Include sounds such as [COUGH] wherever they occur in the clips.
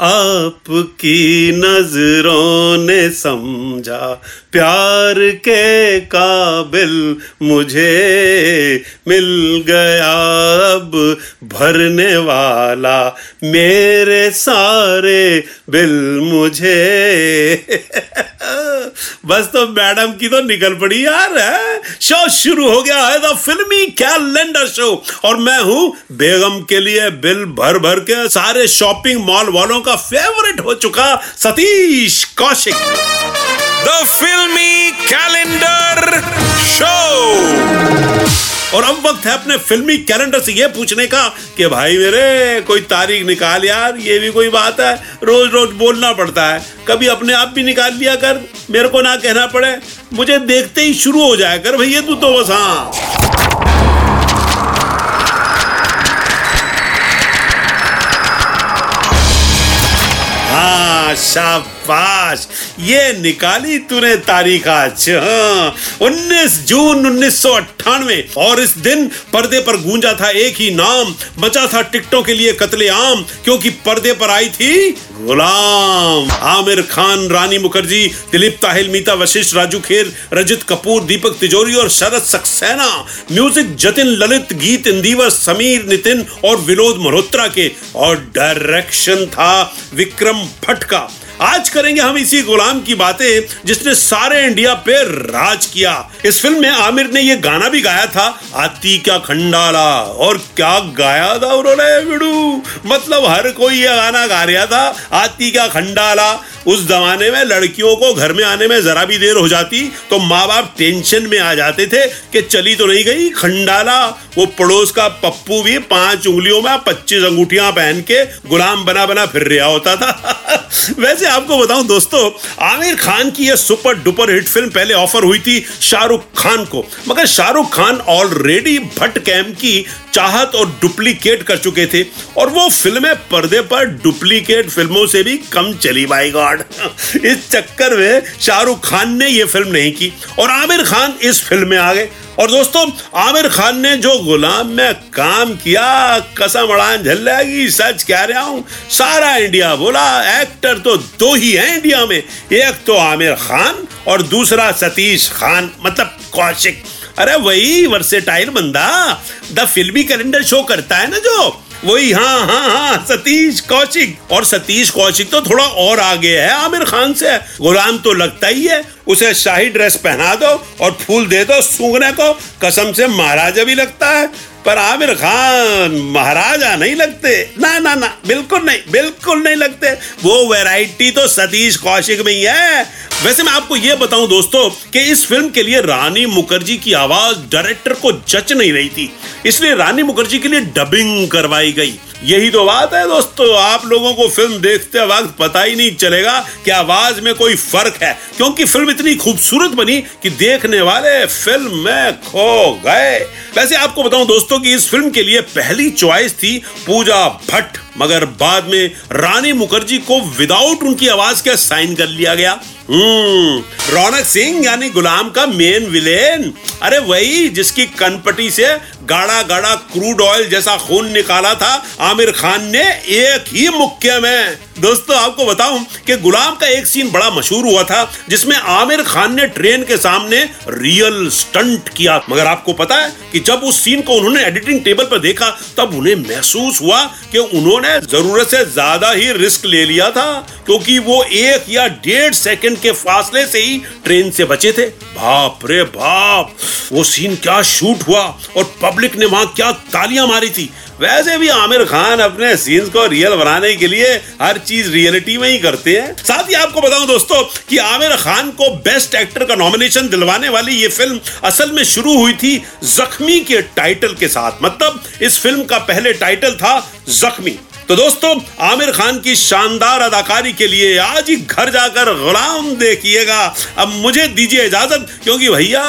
आपकी नज़रों ने समझा, प्यार के काबिल मुझे मिल गया। अब भरने वाला मेरे सारे बिल मुझे [LAUGHS] बस तो मैडम की तो निकल पड़ी यार, है? शो शुरू हो गया है द फिल्मी कैलेंडर शो। और मैं हूँ बेगम के लिए बिल भर भर के सारे शॉपिंग मॉल वालों का फेवरेट हो चुका Satish Kaushik. The filmy calendar show. और अब वक्त है अपने फिल्मी कैलेंडर से ये पूछने का कि भाई मेरे, कोई तारीख निकाल यार, ये भी कोई बात है। रोज रोज बोलना पड़ता है। कभी अपने आप भी निकाल लिया कर, मेरे को ना कहना पड़े। मुझे देखते ही शुरू हो जाया कर, भैया तू तो बस हाँ। हाँ शाबाश ये निकाली तूने तारीख आज। हाँ, 19 जून उन्नीस और इस दिन पर्दे पर गूंजा था एक ही नाम बचा था टिकटों के लिए कत्ले आम क्योंकि पर्दे पर आई थी गुलाम। आमिर खान रानी मुखर्जी दिलीप ताहिल मीता वशिष्ठ राजू खेर रजित कपूर दीपक तिजोरी और शरद सक्सेना। म्यूज़िक जतिन ललित गीत इंदिवर समीर नितिन और विनोद मल्होत्रा के। और डायरेक्शन था विक्रम भट्ट का। आज करेंगे हम इसी गुलाम की बातें जिसने सारे इंडिया पे राज किया। इस फ़िल्म में आमिर ने ये गाना भी गाया था, आती क्या खंडाला, और क्या गाया था उन्होंने बिड़ू मतलब हर कोई ये गाना गा रहा था, आती क्या खंडाला। उस जमाने में लड़कियों को घर में आने में जरा भी देर हो जाती तो माँ बाप टेंशन में आ जाते थे कि चली तो नहीं गई खंडाला। वो पड़ोस का पप्पू भी पाँच उंगलियों में पच्चीस अंगूठियाँ पहन के गुलाम बना बना फिर रहा होता था। [LAUGHS] वैसे आपको बताऊँ दोस्तों, आमिर खान की यह सुपर डुपर हिट फ़िल्म पहले ऑफ़र हुई थी शाहरुख खान को। मगर शाहरुख खान ऑलरेडी भट्ट कैम की चाहत और डुप्लीकेट कर चुके थे और वो फ़िल्में पर्दे पर डुप्लीकेट फ़िल्मों से भी कम चली बाई गॉड [LAUGHS] इस चक्कर में शाहरुख खान ने ये फ़िल्म नहीं की और आमिर खान इस फ़िल्म में आ गए। और दोस्तों, आमिर खान ने जो गुलाम में काम किया, कसम उड़ान झल जाएगी सच कह रहा हूँ, सारा इंडिया बोला, एक्टर तो दो ही हैं इंडिया में, एक तो आमिर खान और दूसरा सतीश खान मतलब कौशिक। अरे वही वर्सेटाइल बंदा, द फिल्मी कैलेंडर शो करता है ना जो, वही हाँ हाँ हाँ सतीश कौशिक। और सतीश कौशिक तो थोड़ा और आगे है आमिर खान से, गुलाम तो लगता ही है उसे शाही ड्रेस पहना दो और फूल दे दो सूंघने को। कसम से महाराजा भी लगता है, पर आमिर खान महाराजा नहीं लगते। ना ना ना, बिल्कुल नहीं बिल्कुल नहीं लगते। वो वैरायटी तो सतीश कौशिक में ही है। वैसे मैं आपको ये बताऊँ दोस्तों कि इस फ़िल्म के लिए रानी मुखर्जी की आवाज़ डायरेक्टर को जच नहीं रही थी। इसलिए रानी मुखर्जी के लिए डबिंग करवाई गई। यही तो बात है दोस्तों, आप लोगों को फ़िल्म देखते वक्त पता ही नहीं चलेगा कि आवाज़ में कोई फ़र्क है, क्योंकि फ़िल्म इतनी खूबसूरत बनी कि देखने वाले फ़िल्म में खो गए। वैसे आपको बताऊँ दोस्तों कि इस फ़िल्म के लिए पहली चॉइस थी पूजा भट्ट। मगर बाद में रानी मुखर्जी को विदाउट उनकी आवाज़ के साइन कर लिया गया। हम्म रौनक सिंह यानी गुलाम का मेन विलेन अरे वही, जिसकी कनपटी से गाढ़ा गाढ़ा क्रूड ऑयल जैसा खून निकाला था, आमिर खान ने एक ही मुक्के में। दोस्तों, आपको बताऊँ कि गुलाम का एक सीन बड़ा मशहूर हुआ था, जिसमें आमिर खान ने ट्रेन के सामने रियल स्टंट किया। मगर आपको पता है कि जब उस सीन को उन्होंने एडिटिंग टेबल पर देखा, तब उन्हें महसूस हुआ कि उन्होंने ज़रूरत से ज़्यादा ही रिस्क ले लिया था, क्योंकि वो एक या डेढ़ सेकंड के फासले से ही ट्रेन से बचे थे। बाप रे बाप, वो सीन क्या शूट हुआ और पब्लिक ने वहाँ क्या तालियाँ मारी थी। वैसे भी आमिर खान अपने सीन्स को रियल बनाने के लिए हर चीज़ रियलिटी में ही करते हैं। साथ ही आपको बताऊँ दोस्तों कि आमिर खान को बेस्ट एक्टर का नॉमिनेशन दिलवाने वाली ये फ़िल्म असल में शुरू हुई थी जख्मी के टाइटल के साथ। मतलब इस फ़िल्म का पहले टाइटल था जख्मी। तो दोस्तों, आमिर खान की शानदार अदाकारी के लिए आज ही घर जाकर गुलाम देखिएगा। अब मुझे दीजिए इजाज़त, क्योंकि भैया,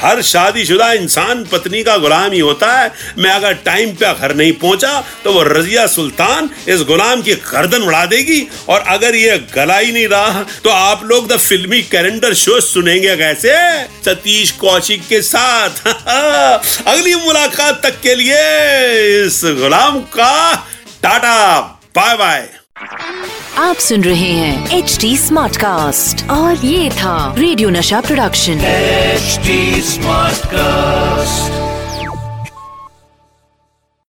हर शादीशुदा इंसान पत्नी का गुलाम ही होता है। मैं अगर टाइम पे घर नहीं पहुँचा तो वो रजिया सुल्तान इस गुलाम की गर्दन उड़ा देगी। और अगर ये गला ही नहीं रहा तो आप लोग द फिल्मी कैलेंडर शो सुनेंगे कैसे? सतीश कौशिक के साथ। [LAUGHS] अगली मुलाकात तक के लिए इस गुलाम का टाटा बाय बाय आप सुन रहे हैं एच डी स्मार्ट कास्ट और ये था रेडियो नशा प्रोडक्शन एच स्मार्ट Smartcast.